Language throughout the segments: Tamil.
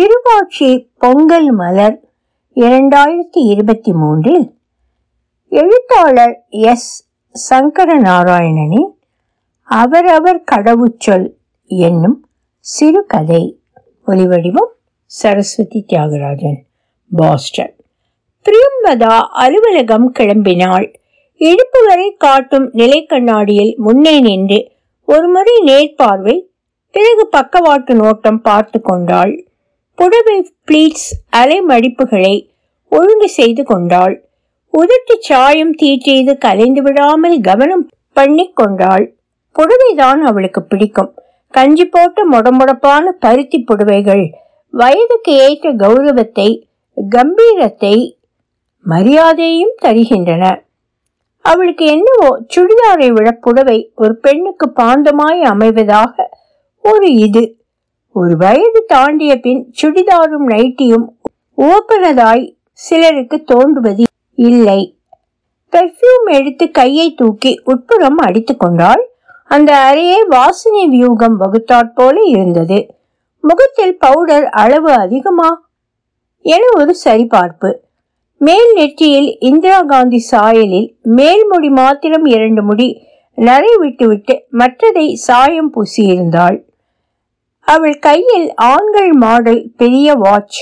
இருவாட்சி பொங்கல் மலர் இரண்டாயிரத்தி இருபத்தி மூன்றில் எழுத்தாளர் எஸ். சங்கர நாராயணனின் அவரவர் கடவுச்சொல் என்னும் சிறுகதை ஒலிவடிவம் சரஸ்வதி தியாகராஜன் பாஸ்டன். பிரியம்பதா அலுவலகம் கிளம்பினாள். இடுப்பு வரை காட்டும் நிலை கண்ணாடியில் முன்னே நின்று ஒருமுறை நேர்பார்வை பிறகு பக்கவாட்டு நோட்டம் பார்த்து கொண்டாள். புடவை பிளீட்ஸ் அலைமடிப்புகளை ஒழுங்கு செய்து கொண்டாள். உதட்டு சாயம் தீற்றியது கலைந்து விடாமல் கவனம் பண்ணி கொண்டாள். புடவைதான் அவளுக்கு பிடிக்கும். கஞ்சி போட்ட முடமுடப்பான பருத்தி புடவைகள் வயதுக்கு ஏற்ற கௌரவத்தை கம்பீரத்தை மரியாதையும் தருகின்றன. அவளுக்கு என்னவோ சுடிதாரை விட புடவை ஒரு பெண்ணுக்கு பாந்தமாய் அமைவதாக ஒரு இது. ஒரு வயது தாண்டிய பின் சுடிதாரும் நைட்டியும் ஓப்பனதாய் சிலருக்கு தோன்றுவது இல்லை. பெர்ஃப்யூம் எடுத்து கையை தூக்கி உட்புறம் அடித்து கொண்டால் அந்த அறையே வாசனை வியூகம் வகுத்தாற் போல இருந்தது. முகத்தில் பவுடர் அளவு அதிகமா என ஒரு சரிபார்ப்பு. மேல் நெற்றியில் இந்திரா காந்தி சாயலில் மேல் முடி மாத்திரம் இரண்டு முடி நரை விட்டுவிட்டு மற்றதை சாயம் பூசியிருந்தாள். அவள் கையில் ஆண்கள் மாடல் பெரிய வாட்ச்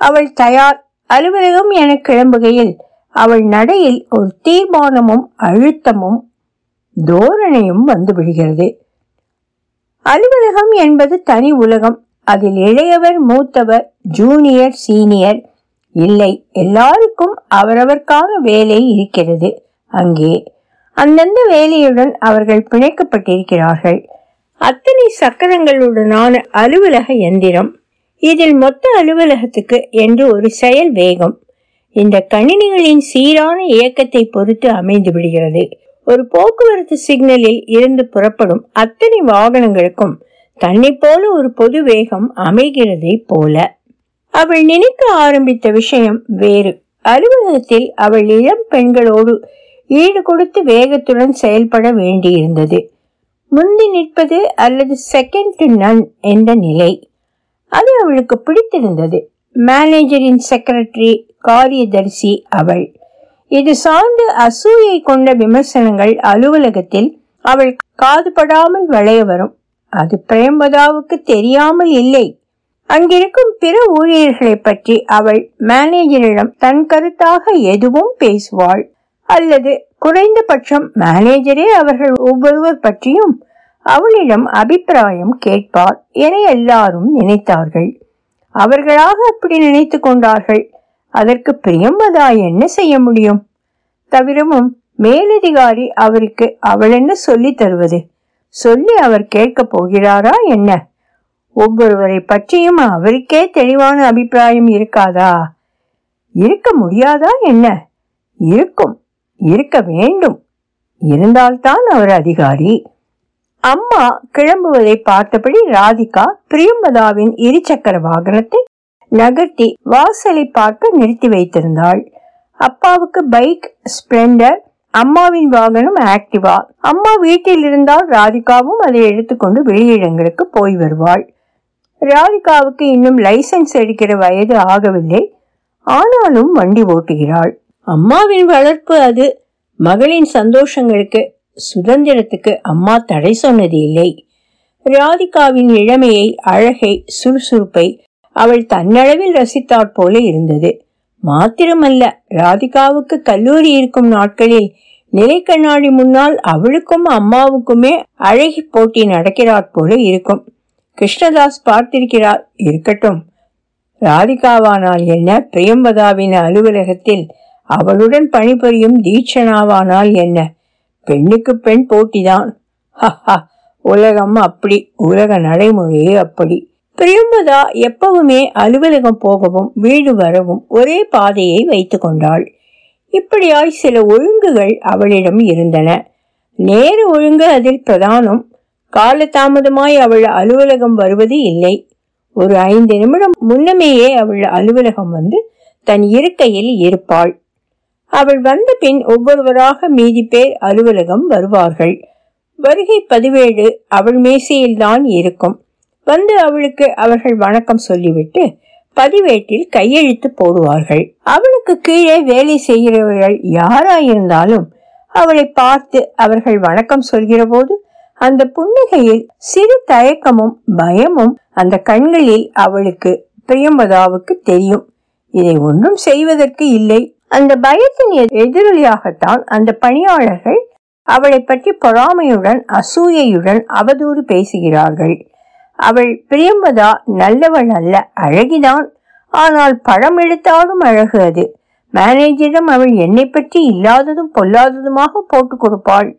அவள் தயார் அலுவலகம் என கிளம்புகையில் அவள் நடையில் ஒரு தீர்மானமும் அழுத்தமும் தோரணையும் வந்து விடுகிறது. அலுவலகம் என்பது தனி உலகம். அதில் இளையவர் மூத்தவர் ஜூனியர் சீனியர் இல்லை. எல்லாருக்கும் அவரவர்க்கான வேலை இருக்கிறது அங்கே. அந்தந்த வேலையுடன் அவர்கள் பிணைக்கப்பட்டிருக்கிறார்கள். அத்தனை சக்கரங்களுடனான அலுவலக எந்திரம். இதில் மொத்த அலுவலகத்துக்கு என்று ஒரு செயல் வேகம். இந்த கணினிகளின் சீரான இயக்கத்தை பொறுத்து அமைந்து விடுகிறது. ஒரு போக்குவரத்து சிக்னலில் இருந்து புறப்படும் அத்தனை வாகனங்களுக்கும் தன்னை போல ஒரு பொது வேகம் அமைகிறதை போல. அவள் நினைக்க ஆரம்பித்த விஷயம் வேறு. அலுவலகத்தில் அவள் இளம் பெண்களோடு ஈடு கொடுத்து வேகத்துடன் செயல்பட வேண்டியிருந்தது. முந்தி நிற்பது அல்லது செகண்ட் டு நன் என்ற நிலை. அது அவளுக்கு பிடித்திருந்தது. மேனேஜரின் செக்ரட்டரி காரியதரிசி அவள். இது சார்ந்து அசூயை கொண்ட விமர்சனங்கள் அலுவலகத்தில் அவள் காதுபடாமல் வளைய வரும். அது பிரேம்பதாவுக்கு தெரியாமல் இல்லை. அங்கிருக்கும் பிற ஊழியர்களை பற்றி அவள் மேனேஜரிடம் தன் கருத்தாக எதுவும் பேசுவாள். அல்லது குறைந்தபட்சம் மேனேஜரே அவர்கள் ஒவ்வொருவர் பற்றியும் அவளிடம் அபிப்பிராயம் கேட்பார் என எல்லாரும் நினைத்தார்கள். அவர்களாக அப்படி நினைத்து கொண்டார்கள். அதற்கு பிரியம்பதா என்ன செய்ய முடியும்? தவிரவும் மேலதிகாரி அவருக்கு அவள் என்ன சொல்லி தருவது? சொல்லி அவர் கேட்க போகிறாரா என்ன? ஒவ்வொருவரை பற்றியும் அவருக்கே தெளிவான அபிப்பிராயம் இருக்காதா? இருக்க முடியாதா என்ன? இருக்கும். இருக்க வேண்டும். இருந்தால்தான் அவர் அதிகாரி. அம்மா கிளம்புவதை பார்த்தபடி ராதிகா பிரியம்பதாவின் இருசக்கர வாகனத்தை நகர்த்தி வாசலை பார்க்க நிறுத்தி வைத்திருந்தாள். அப்பாவுக்கு பைக் ஸ்பிளெண்டர் அம்மாவின் வாகனம் ஆக்டிவா. அம்மா வீட்டில் இருந்தால் ராதிகாவும் அதை எடுத்துக்கொண்டு வெளியிடங்களுக்கு போய் வருவாள். ராதிகாவுக்கு இன்னும் லைசன்ஸ் எடுக்கிற வயது ஆகவில்லை. ஆனாலும் வண்டி ஓட்டுகிறாள். அம்மாவின் வளர்ப்பு அது. மகளின் சந்தோஷங்களுக்கு சுதந்திரத்துக்கு அம்மா தடை சொன்னது இல்லை. ராதிகாவின் இளமையை அழகை சுறுசுறுப்பை அவள் தன்னளவில் ரசித்தாற் போல இருந்தது. மாத்திரமல்ல ராதிகாவுக்கு கல்லூரி இருக்கும் நாட்களில் நிலை கண்ணாடி முன்னால் அவளுக்கும் அம்மாவுக்குமே அழகி போட்டி நடக்கிறாற் போல இருக்கும். கிருஷ்ணதாஸ் பார்த்திருக்கிறார் இருக்கட்டும். ராதிகாவானால் என்ன பிரியம்பதாவின் அலுவலகத்தில் அவளுடன் பணிபுரியும் தீட்சணாவானால் என்ன? பெண்ணுக்கு பெண் போட்டிதான். உலகம் அப்படி உலக நடைமுறையே அப்படி. பிரியம்பதா எப்பவுமே அலுவலகம் போகவும் வீடு வரவும் ஒரே பாதையை வைத்து கொண்டாள். இப்படியாய் சில ஒழுங்குகள் அவளிடம் இருந்தன. நேர ஒழுங்கு அதில் பிரதானம். காலதாமதமாய் அவள் அலுவலகம் வருவது இல்லை. ஒரு ஐந்து நிமிடம் முன்னமேயே அவள் அலுவலகம் வந்து தன் இருக்கையில் இருப்பாள். அவள் வந்த பின் ஒவ்வொருவராக மீதி பேர் அலுவலகம் வருவார்கள். வருகை பதிவேடு அவள் மேசையில்தான் இருக்கும். வந்து அவளுக்கு அவர்கள் வணக்கம் சொல்லிவிட்டு பதிவேட்டில் கையெழுத்து போடுவார்கள். அவளுக்கு கீழே வேலை செய்கிறவர்கள் யாராயிருந்தாலும் அவளை பார்த்து அவர்கள் வணக்கம் சொல்கிற போது அந்த புன்னகையில் சிறு தயக்கமும் பயமும் அந்த கண்களில் அவளுக்கு பிரியம்பதாவுக்கு தெரியும். இதை ஒன்றும் செய்வதற்கு இல்லை. அந்த பயத்தின் எதிரொலியாகத்தான் அந்த பணியாளர்கள் அவளை பற்றி பொறாமையுடன் அசூயையுடன் அவதூறு பேசுகிறார்கள். அவள் பிரியம்பதா நல்லவள் அல்ல அழகிதான். ஆனால் படம் எடுத்தாலும் அழகு அது. மேனேஜரிடம் அவள் என்னை பற்றி இல்லாததும் பொல்லாததுமாக போட்டுக் கொடுப்பாள்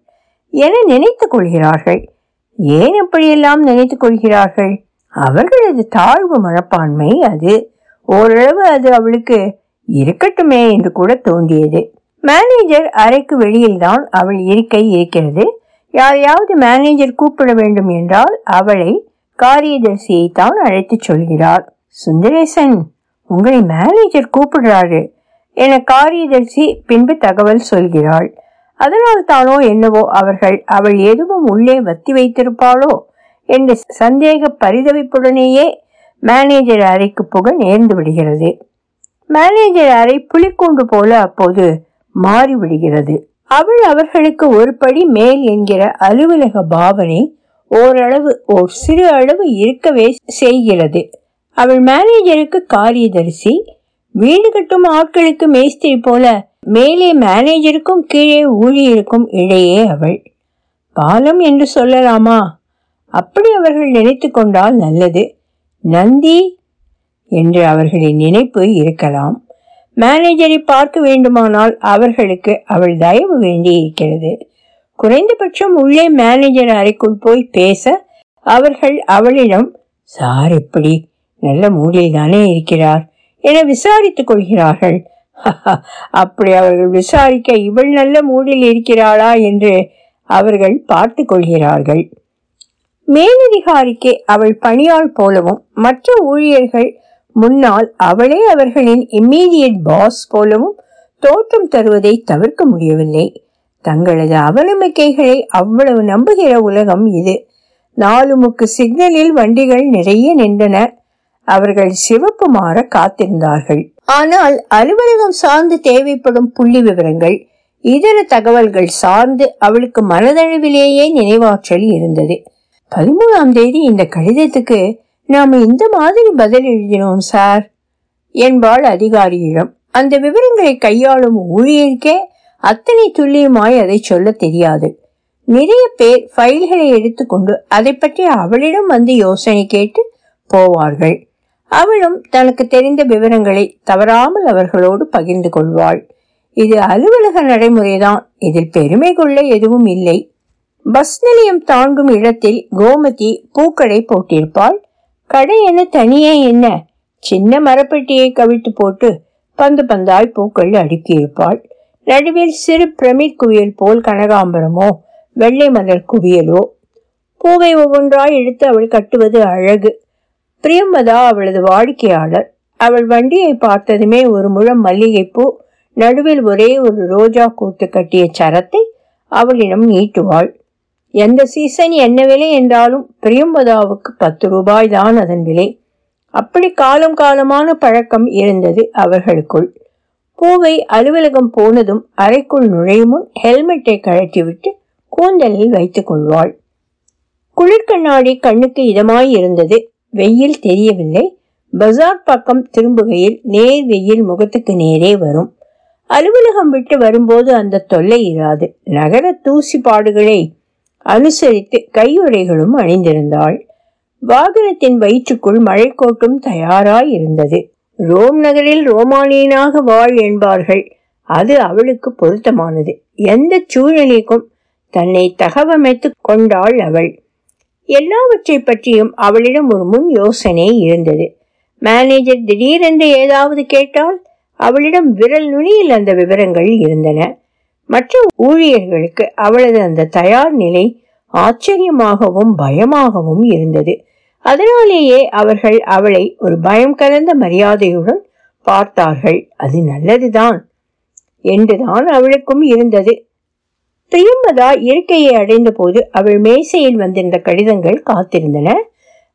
என நினைத்துக் கொள்கிறார்கள். ஏன் அப்படியெல்லாம் நினைத்துக் கொள்கிறார்கள்? அவர்களது தாழ்வு மனப்பான்மை அது. ஓரளவு அது அவளுக்கு இருக்கட்டுமே என்று கூட தோன்றியது. மேனேஜர் அறைக்கு வெளியில்தான் அவள் இருக்கை இருக்கிறது. யாரையாவது மேனேஜர் கூப்பிட வேண்டும் என்றால் அவளை காரியதர்சியை தான் அழைத்துச் சொல்கிறார் சுந்தரேசன் உங்களை மேனேஜர் கூப்பிடுறாரு என காரியதர்சி பின்பு தகவல் சொல்கிறாள். அதனால் தானோ என்னவோ அவர்கள் அவள் எதுவும் உள்ளே வத்தி வைத்திருப்பாளோ என்ற சந்தேக பரிதவிப்புடனேயே மேனேஜர் அறைக்கு புக நேர்ந்து விடுகிறது. மேனேஜர் அறை புலிக்கூண்டு போல அப்போது மாறிவிடுகிறது. அவள் அவர்களுக்கு ஒரு படி மேல் என்கிற அலுவலக பாவனை ஓரளவு ஓர் சிறு அளவு இருக்கவே செய்கிறது. அவள் மேனேஜருக்கு காரியதரிசி வீடு கட்டும் ஆட்களுக்கு மேஸ்திரி போல மேலே மேனேஜருக்கும் கீழே ஊழியருக்கும் இடையே அவள். பாலம் என்று சொல்லலாமா? அப்படி அவர்கள் நினைத்து கொண்டால் நல்லது. நந்தி என்று அவர்களின் நினைப்பு இருக்கலாம். மேனேஜரை பார்க்க வேண்டுமானால் அவர்களுக்கு அவள் தயவு வேண்டி இருக்கிறது. குறைந்தபட்சம் உள்ளே மேனேஜர் அறைக்குள் போய் பேச அவர்கள் அவளிடம் சார் எப்படி நல்ல மூடியில் தானே இருக்கிறார் என விசாரித்துக் கொள்கிறார்கள். அப்படி அவர்கள் விசாரிக்க இவள் நல்ல மூடில் இருக்கிறாளா? என்று அவர்கள் பார்த்து கொள்கிறார்கள். மேலதிகாரிக்கு அவள் பணியாள் போலவும் மற்ற ஊழியர்கள் முன்னால் அவளே அவர்களின் இம்மீடியட் பாஸ் போலவும் தோற்றம் தருவதை தவிர்க்க முடியவில்லை. தங்களது அவநம்பிக்கைகளை அவ்வளவு நம்புகிற உலகம் இது. நாலு முக்கு சிக்னலில் வண்டிகள் நிறைய நின்றன. அவர்கள் சிவப்பு மாற காத்திருந்தார்கள். ஆனால் அலுவலகம் சார்ந்து தேவைப்படும் புள்ளி விவரங்கள் இதர தகவல்கள் சார்ந்து அவளுக்கு மனதளவிலேயே நினைவாற்றல் இருந்தது. பதிமூணாம் தேதி இந்த கடிதத்துக்கு நாம் இந்த மாதிரி பதில் எழுதினோம் சார். என்பாள் அதிகாரியிடம். அந்த விவரங்களை கையாளும் ஊழியருக்கே அத்தனை துல்லியமாய் அதை சொல்ல தெரியாது. நிறைய பேர் ஃபைல்களை எடுத்துக்கொண்டு அதை பற்றி அவளிடம் வந்து யோசனை கேட்டு போவார்கள். அவளும் தனக்கு தெரிந்த விவரங்களை தவறாமல் அவர்களோடு பகிர்ந்து கொள்வாள். இது அலுவலக நடைமுறைதான். இதில் பெருமை கொள்ள எதுவும் இல்லை. பஸ் நிலையம் தாண்டும் இடத்தில் கோமதி பூக்கடை போட்டிருப்பாள். கடை என்ன தனியே என்ன? சின்ன மரப்பெட்டியை கவிழ்த்து போட்டு பந்து பந்தாய் பூக்கள் அடுக்கியிருப்பாள். நடுவில் சிறு பிரமிட் குவியல் போல் கனகாம்பரமோ வெள்ளை மலர் குவியலோ. பூவை ஒவ்வொன்றாய் எடுத்து அவள் கட்டுவது அழகு. பிரியம்பதா அவளது வாடிக்கையாளர். அவள் வண்டியை பார்த்ததுமே ஒரு முழம் மல்லிகைப்பூ நடுவில் ஒரே ஒரு ரோஜா கூத்து கட்டிய சரத்தை அவளிடம் நீட்டுவாள். எந்த சீசன் என்ன விலை என்றாலும் பிரியம்பதாவுக்கு பத்து ரூபாய் தான் அதன் விலை. அப்படி காலம் காலமான பழக்கம் இருந்தது அவர்களுக்குள். பூவை அலுவலகம் போனதும் அறைக்குள் நுழையும் முன் ஹெல்மெட்டை கழட்டிவிட்டு கூந்தலில் வைத்துக் கொள்வாள். குளிர்கண்ணாடி கண்ணுக்கு இதமாய் இருந்தது. வெயில் தெரியவில்லை. பஜார் பக்கம் திரும்புகையில் நேர் வெயில் முகத்துக்கு நேரே வரும். அலுவலகம் விட்டு வரும்போது அந்த தொல்லை இராது. நகர தூசி பாடுகளை அனுசரித்து கையுறைகளும் அணிந்திருந்தாள். வாகனத்தின் வயிற்றுக்குள் மழைக்கோட்டும் தயாராய் இருந்தது ரோம் நகரில் ரோமானியனாக வாழ் என்பார்கள். அது அவளுக்கு பொருத்தமானது. எந்த சூழ்நிலைக்கும் தன்னை தகவமைத்து கொண்டாள் அவள். எல்லாவற்றை பற்றியும் அவளிடம் ஒரு முன் யோசனை இருந்தது. மேனேஜர் திடீரென்று ஏதாவது கேட்டால் அவளிடம் விரல் நுனியில் அந்த விவரங்கள் இருந்தன. மற்ற ஊழியர்களுக்கு அவளது அந்த தயார் நிலை ஆச்சரியமாகவும் பயமாகவும் இருந்தது. அதனாலேயே அவர்கள் அவளை ஒரு பயம் கலந்த மரியாதையுடன் பார்த்தார்கள். அது நல்லதுதான் என்றுதான் அவளுக்கும் இருந்தது. பிரியம்பதா இருக்கையை அடைந்த போது அவள் மேசையில் வந்திருந்த கடிதங்கள் காத்திருந்தன.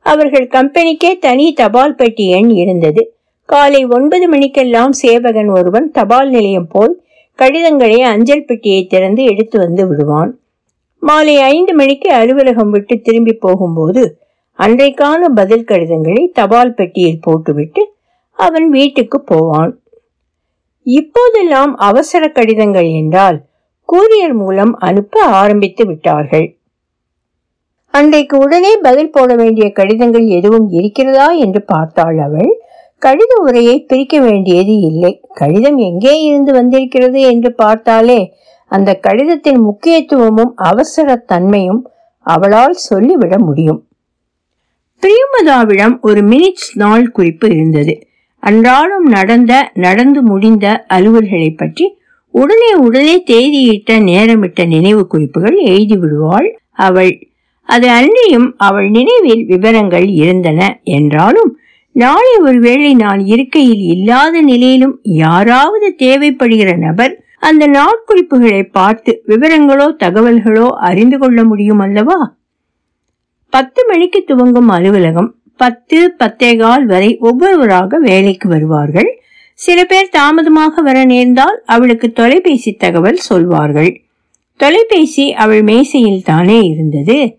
அவர்கள் கம்பெனிக்கே தனி தபால் பெட்டி எண் இருந்தது. காலை ஒன்பது மணிக்கெல்லாம் சேவகன் ஒருவன் தபால் நிலையம் போய் கடிதங்களை அஞ்சல் பெட்டியை திறந்து எடுத்து வந்து விடுவான். மாலை ஐந்து மணிக்கு அலுவலகம் விட்டு திரும்பி போகும்போது அன்றைக்கான பதில் கடிதங்களை தபால் பெட்டியில் போட்டுவிட்டு அவன் வீட்டுக்கு போவான். இப்போதெல்லாம் அவசர கடிதங்கள் என்றால் கூரியர் மூலம் அனுப்ப ஆரம்பித்து விட்டார்கள். அன்றைக்கு உடனே பதில் போட வேண்டிய கடிதங்கள் எதுவும் இருக்கிறதா என்று பார்த்தாள் அவள். கடித உரையை பிரிக்க வேண்டியது இல்லை. கடிதம் எங்கே இருந்து வந்திருக்கிறது என்று பார்த்தாலே அந்த கடிதத்தின் முக்கியத்துவமும் அவசர தன்மையும் அவளால் சொல்லிவிட முடியும். பிரியமதாவிடம் ஒரு மினிட்ஸ் நாள் குறிப்பு இருந்தது. அன்றாடம் நடந்த நடந்து முடிந்த அலுவல்களை பற்றி உடனே உடனே தேதியிட்ட நேரமிட்ட நினைவு குறிப்புகள் எழுதி விடுவாள் அவள். அது அன்றியும் அவள் நினைவில் விவரங்கள் இருந்தன என்றாலும் நாளை ஒருவேளை நான் இருக்கையில் இல்லாத நிலையிலும் யாராவது தேவைப்படுகிற நபர் அந்த நாட்குறிப்புகளை பார்த்து விவரங்களோ தகவல்களோ அறிந்து கொள்ள முடியும் அல்லவா? பத்து மணிக்கு துவங்கும் அலுவலகம் பத்து பத்தேகால் வரை ஒவ்வொருவராக வேலைக்கு வருவார்கள். சில பேர் தாமதமாக வர நேர்ந்தால் அவளுக்கு தொலைபேசி தகவல் சொல்வார்கள். தொலைபேசி அவள் மேசையில் தானே இருந்தது.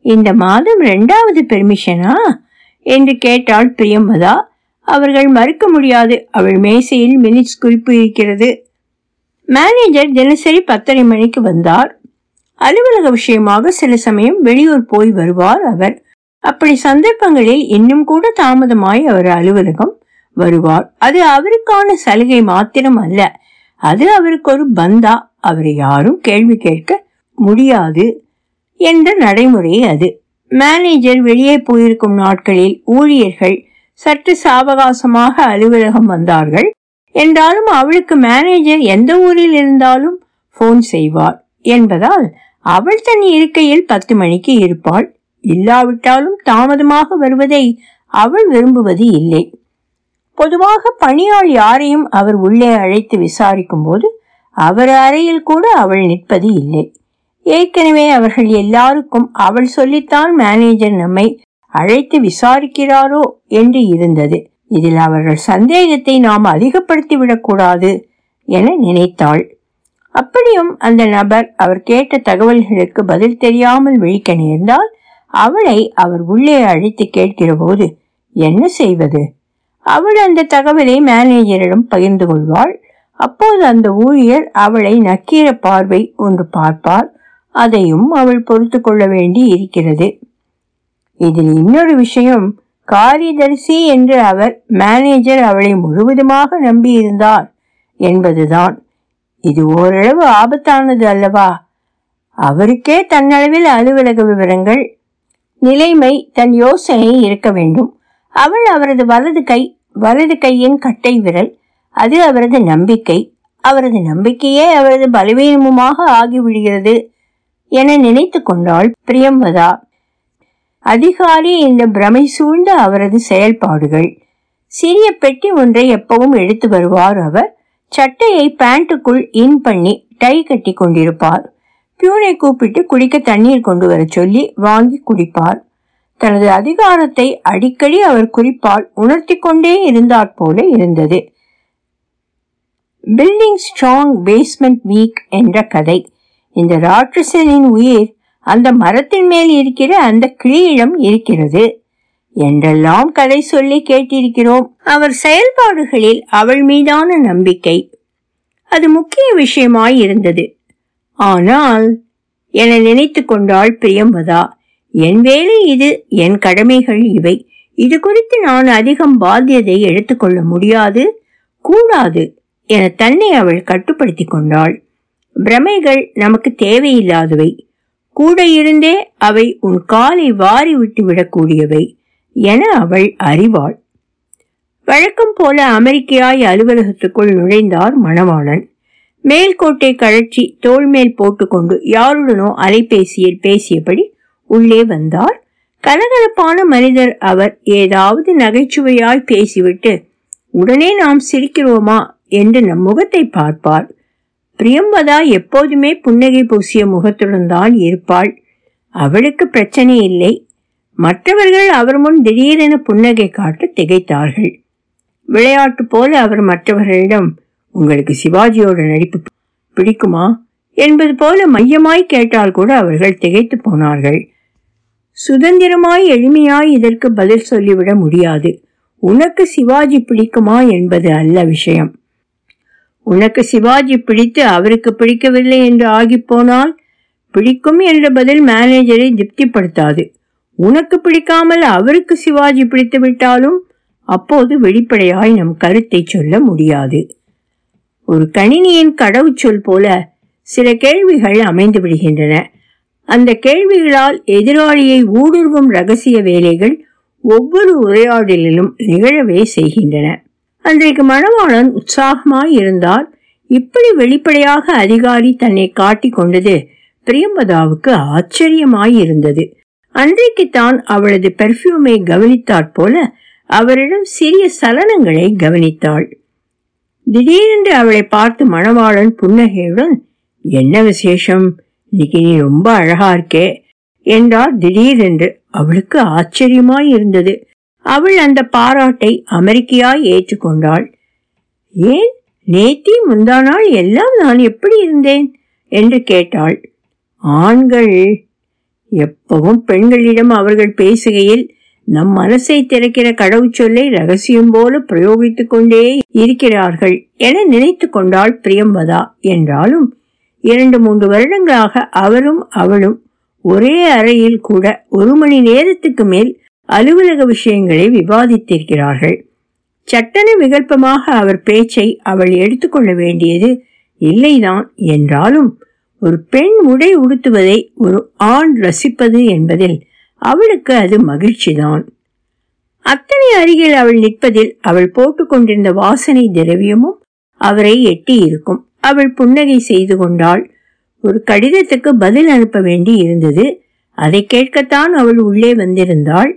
இந்த மாதம் ரெண்டாவது பெர்மிஷனா? என்று கேட்டாள் பிரியம்பதா அவர்கள் மறுக்க முடியாது. அவள் மேசையில் மினிட்ஸ் குறிப்பு இருக்கிறது. மேனேஜர் தினசரி பத்தரை மணிக்கு வந்தார். அலுவலக விஷயமாக சில சமயம் வெளியூர் போய் வருவார் அவர். அப்படி சந்தர்ப்பங்களில் இன்னும் கூட தாமதமாய் அவர் அலுவலகம் வருவார். அது அவருக்கான சலுகை மாத்திரம் அல்ல. அது அவருக்கு ஒரு பந்தா. அவரை யாரும் கேள்வி கேட்க முடியாது என்ற நடைமுறை அது. மேனேஜர் வெளியே போயிருக்கும் நாட்களில் ஊழியர்கள் சற்று சாவகாசமாக அலுவலகம் வந்தார்கள். என்றாலும் அவளுக்கு மேனேஜர் எந்த ஊரில் இருந்தாலும் போன் செய்வார். என்பதால் அவள் தன் இருக்கையில் பத்து மணிக்கு இருப்பாள். இல்லாவிட்டாலும் தாமதமாக வருவதை அவள் விரும்புவது இல்லை. பொதுவாக பணியாள் யாரையும் அவர் உள்ளே அழைத்து விசாரிக்கும் போது அவர் அறையில் கூட அவள் நிற்பது இல்லை. ஏற்கனவே அவர்கள் எல்லாருக்கும் அவள் சொல்லித்தான் மேனேஜர் நம்மை அழைத்து விசாரிக்கிறாரோ என்று இருந்தது. இதில் அவர்கள் சந்தேகத்தை நாம் அதிகப்படுத்தி விடக்கூடாது என நினைத்தாள். அப்படியும் அந்த நபர் அவர் கேட்ட தகவல்களுக்கு பதில் தெரியாமல் விழிக்க நேர்ந்தால் அவளை அவர் உள்ளே அழைத்து கேட்கிற போது என்ன செய்வது? அவள் அந்த தகவலை மேனேஜரிடம் பகிர்ந்து கொள்வாள். அப்போது அந்த ஊழியர் அவளை நக்கீர பார்வை ஒன்று பார்ப்பார். அதையும் அவள் பொறுத்து கொள்ள வேண்டி இருக்கிறது இதில் இன்னொரு விஷயம் காரிதரிசி என்று அவர் மேனேஜர் அவளை முழுவதுமாக நம்பியிருந்தார் என்பதுதான். இது ஓரளவு ஆபத்தானது அல்லவா? அவருக்கே தன்னளவில் அலுவலக விவரங்கள் நிலைமை தன் யோசனை இருக்க வேண்டும். அவள் அவரது வலது கை வலது கையின் கட்டை விரல் அது அவரது நம்பிக்கை. அவரது நம்பிக்கையே அவரது பலவீனமுமாக ஆகிவிடுகிறது. என நினைத்து கொண்டாள் பிரியம்பதா அதிகாரி இந்த பிரமை சூழ்ந்த அவரது செயல்பாடுகள். சிறிய பெட்டி ஒன்றை எப்பவும் எடுத்து வருவார் அவர். சட்டையை பேண்ட்டுக்குள் இன் பண்ணி டை கட்டி கொண்டிருப்பார். பியூனை கூப்பிட்டு குடிக்க தண்ணீர் கொண்டு வர சொல்லி வாங்கி குடிப்பார். தனது அதிகாரத்தை அடிக்கடி அவர் குறிப்பால் உணர்த்தி கொண்டே இருந்தாற் போல இருந்தது. பில்டிங் ஸ்ட்ராங் பேஸ்மெண்ட் வீக் என்ற கதை. இந்த ராட்சசனின் உயிர் அந்த மரத்தின் மேல் இருக்கிற அந்த கிளியிடம் இருக்கிறது என்றெல்லாம் கதை சொல்லி கேட்டிருக்கிறோம். அவர் செயல்பாடுகளில் அவள் மீதான நம்பிக்கை அது முக்கிய விஷயமாய் இருந்தது. ஆனால் என நினைத்து கொண்டாள் பிரியம்பதா என் வேலை இது என் கடமைகள் இவை. இது குறித்து நான் அதிகம் பாத்தியதை எடுத்துக்கொள்ள முடியாது கூடாது என தன்னை அவள் கட்டுப்படுத்தி கொண்டாள். பிரமைகள் நமக்கு தேவையில்லாதவை. கூட இருந்தே அவை உன் காலை வாரி விட்டு விடக்கூடியவை என அவள் அறிவாள். வழக்கம் போல அமெரிக்கையாய் அலுவலகத்துக்குள் நுழைந்தார் மணவாளன். மேல்கோட்டை கழற்றி தோள் மேல் போட்டுக்கொண்டு யாருடனோ அலைபேசியில் பேசியபடி உள்ளே வந்தார். கலகலப்பான மனிதர் அவர் ஏதாவது நகைச்சுவையாய் பேசிவிட்டு உடனே நாம் சிரிக்கிறோமா? என்று நம் முகத்தை பார்ப்பார். பிரியம்பதா எப்போதுமே புன்னகை பூசிய முகத்துடன் தான் இருப்பாள். அவளுக்கு பிரச்சனை இல்லை. மற்றவர்கள் அவர் முன் திடீரென புன்னகை காட்ட திகைத்தார்கள். விளையாட்டு போல அவர் மற்றவர்களிடம் உங்களுக்கு சிவாஜியோட நடிப்பு பிடிக்குமா? என்பது போல மையமாய் கேட்டால் கூட அவர்கள் திகைத்து போனார்கள். சுதந்திரமாய் எளிமையாய் இதற்கு பதில் சொல்லிவிட முடியாது. உனக்கு சிவாஜி பிடிக்குமா என்பது அல்ல விஷயம். உனக்கு சிவாஜி பிடித்து அவருக்கு பிடிக்கவில்லை என்று ஆகிப்போனால் பிடிக்கும் என்ற பதில் மேனேஜரை திருப்திப்படுத்தாது. உனக்கு பிடிக்காமல் அவருக்கு சிவாஜி பிடித்து விட்டாலும் அப்போது வெளிப்படையாய் நம் கருத்தை சொல்ல முடியாது. ஒரு கணினியின் கடவுச்சொல் போல சில கேள்விகள் அமைந்து விடுகின்றன. அந்த கேள்விகளால் எதிராளியை ஊடுருவும் ரகசிய வேலைகள் ஒவ்வொரு உரையாடலிலும் நிகழவே செய்கின்றன. அன்றைக்கு மணவாளன் உற்சாகமாய் இருந்தார் இப்படி வெளிப்படையாக அதிகாரி தன்னை காட்டிக் கொண்டது பிரியம்பதாவுக்கு ஆச்சரியமாய் இருந்தது அன்றைக்குத்தான் அவளது பெர்ஃப்யூமை கவனித்தாற் போல அவரிடம் சிறிய சலனங்களை கவனித்தாள். திடீரென்று அவளை பார்த்து மணவாளன் புன்னகையுடன் என்ன விசேஷம்? இன்னைக்கு நீ ரொம்ப அழகா இருக்கே என்றார். திடீரென்று அவளுக்கு ஆச்சரியமாய் இருந்தது அவள் அந்த பாராட்டை அமெரிக்கையாய் ஏற்றுக்கொண்டாள். ஏன்? நேத்தி முந்தா நாள் எல்லாம் நான் எப்படி இருந்தேன்? என்று கேட்டாள். ஆண்கள். எப்பவும் பெண்களிடம் அவர்கள் பேசுகையில் நம் மனசை திறக்கிற கடவுச்சொல்லை ரகசியம் போல பிரயோகித்துக் கொண்டே இருக்கிறார்கள் என நினைத்து கொண்டாள் பிரியம்பதா என்றாலும் இரண்டு மூன்று வருடங்களாக அவரும் அவளும் ஒரே அறையில் கூட ஒரு மணி நேரத்துக்கு மேல் அலுவலக விஷயங்களை விவாதித்திருக்கிறார்கள். சட்டன விகல்பமாக அவர் பேச்சை அவள் எடுத்துக்கொள்ள வேண்டியது இல்லைதான் என்றாலும் ஒரு பெண் உடை உடுத்துவதை ஒரு ஆண் ரசிப்பது என்பதில் அவளுக்கு அது மகிழ்ச்சிதான். அத்தனை அருகில் அவள் நிற்பதில் அவள் போட்டுக்கொண்டிருந்த வாசனை திரவியமும் அவரை எட்டி இருக்கும் அவள் புன்னகை செய்து கொண்டாள். ஒரு கடிதத்துக்கு பதில் அனுப்ப வேண்டி இருந்தது அதை கேட்கத்தான் அவள் உள்ளே வந்திருந்தாள்.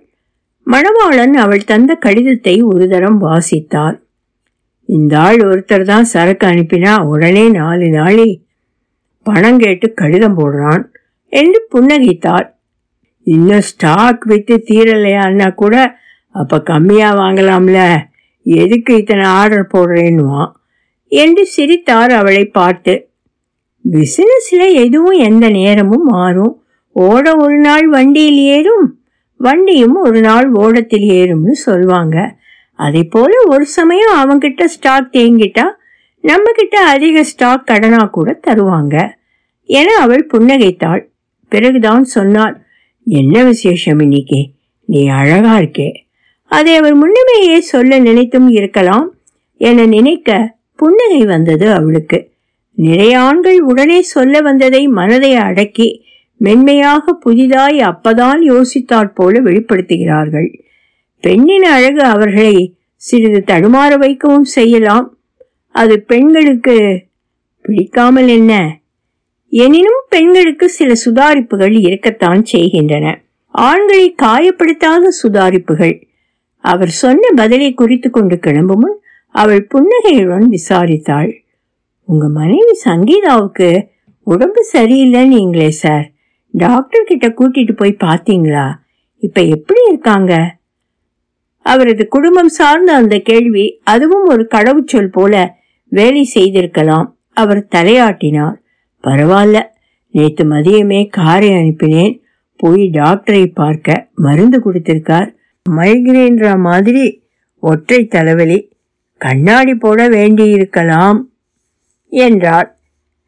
மணவாளன் அவள் தந்த கடிதத்தை ஒரு தரம் வாசித்தார் இந்த ஆள் ஒருத்தர் தான் சரக்கு அனுப்பினா உடனே நாலு நாளி பணம் கேட்டு கடிதம் போடுறான் என்று புன்னகித்தார் இன்னும் ஸ்டாக் விற்று தீரலையான்னா கூட அப்ப கம்மியா வாங்கலாம்ல. எதுக்கு இத்தனை ஆர்டர் போடுறேன்னுவான் என்று சிரித்தார் அவளை பார்த்து. பிசினஸ்ல எதுவும் எந்த நேரமும் மாறும். ஓட ஒரு நாள் வண்டியில் ஏறும். வண்டியும் ஒரு நாள் ஓடத்தில் ஏறும்னு சொல்லுவாங்க அதே போல ஒரு சமயம் அவங்கிட்ட ஸ்டாக் தேங்கிட்டா நம்ம கிட்ட அதிக ஸ்டாக் கடனா கூட தருவாங்க. என அவள் புன்னகைத்தாள். பிறகுதான் சொன்னாள் என்ன விசேஷம் இன்னைக்கு? நீ அழகா இருக்கே. அதை அவர் முன்னமேயே சொல்ல நினைத்தும் இருக்கலாம் என நினைக்க புன்னகை வந்தது அவளுக்கு. நிறைய ஆண்கள் உடனே சொல்ல வந்ததை மனதை அடக்கி மென்மையாக புதிதாய் அப்பதான் யோசித்தாற் போல வெளிப்படுத்துகிறார்கள். பெண்ணின் அழகு அவர்களை சிறிது தடுமாற வைக்கவும் செய்யலாம். அது பெண்களுக்கு பிடிக்காமல் என்ன? எனினும் பெண்களுக்கு சில சுதாரிப்புகள் இருக்கத்தான் செய்கின்றன. ஆண்களை காயப்படுத்தாத சுதாரிப்புகள். அவர் சொன்ன பதிலை குறித்து கொண்டு கிளம்பும் முன் அவள் புன்னகையுடன் விசாரித்தாள். உங்க மனைவி சங்கீதாவுக்கு உடம்பு சரியில்லைன்னீங்களே சார். டாக்டர் கிட்ட கூட்டிட்டு போய் பார்த்தீங்களா இப்ப எப்படி இருக்காங்க? அவரது குடும்பம் சார்ந்த அந்த கேள்வி அதுவும் ஒரு கடவுச்சொல் போல வேலை செய்திருக்கலாம். அவர் தலையாட்டினார். பரவாயில்ல நேத்து மதியமே காரை அனுப்பினேன். போய் டாக்டரை பார்க்க மருந்து கொடுத்திருக்கார். மைக்ரேன்ற மாதிரி ஒற்றை தலைவலி. கண்ணாடி போட வேண்டியிருக்கலாம் என்றார்.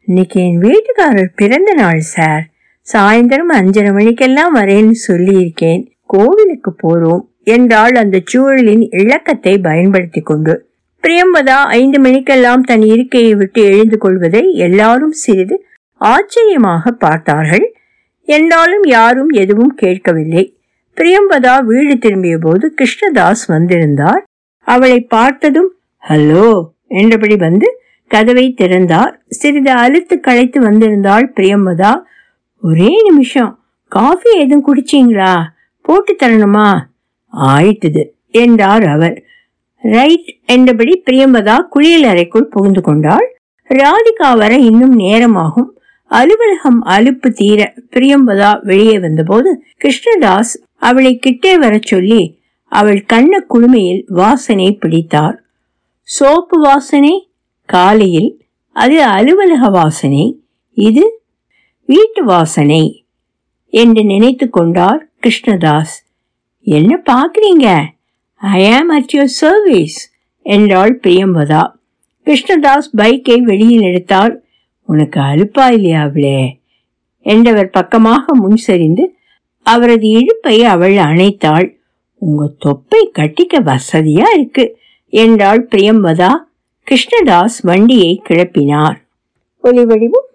இன்னைக்கு என் வீட்டுக்காரர் பிறந்த நாள் சார். சாயந்தரம் அஞ்சரை மணிக்கெல்லாம் வரேன்னு சொல்லியிருக்கேன். கோவிலுக்கு போறோம் என்றாள் அந்த சூழலின் இழக்கத்தை பயன்படுத்தி கொண்டு. பிரியம்பதா ஐந்து மணிக்கெல்லாம் தன் இருக்கையை விட்டு எழுந்து கொள்வதை எல்லாரும் சிறிது ஆச்சரியமாக பார்த்தார்கள். என்றாலும் யாரும் எதுவும் கேட்கவில்லை. பிரியம்பதா வீடு திரும்பிய போது கிருஷ்ணதாஸ் வந்திருந்தார். அவளை பார்த்ததும் ஹலோ என்றபடி வந்து கதவை திறந்தார். சிறிது அழுத்து களைத்து வந்திருந்தாள் பிரியம்பதா ஒரே நிமிஷம். காஃபி எதுவும் குடிச்சீங்களா? போட்டு தரணுமா? ஆயிட்டது என்றார் அவர். ரைட் என்றபடி பிரியம்பதா குளியல் அறைக்குள் புகுந்து கொண்டாள். ராதிகா வர இன்னும் நேரமாகும். அலுவலகம் அலுப்பு தீர பிரியம்பதா வெளியே வந்தபோது கிருஷ்ணதாஸ் அவளை கிட்டே வரச் சொல்லி அவள் கண்ண குளுமையில் வாசனை பிடித்தார். சோப்பு வாசனை காலையில் அது அலுவலக வாசனை இது வீட்டு வாசனை என்று நினைத்து கொண்டார் கிருஷ்ணதாஸ். என்ன பார்க்குறீங்க? ஐ ஆம் அட் யுவர் சர்வீஸ் என்றாள் பிரியம்பதா. கிருஷ்ணதாஸ் பைக்கை வெளியில் எடுத்தார் உனக்கு அலுப்பா இல்லையா அவளே? என்றவர் பக்கமாக முன் சரிந்து அவரது இழுப்பை அவள் அணைத்தாள். உங்க தொப்பை கட்டிக்க வசதியா இருக்கு என்றாள் பிரியம்பதா. கிருஷ்ணதாஸ் வண்டியை கிளப்பினார். ஒலிவடிவும்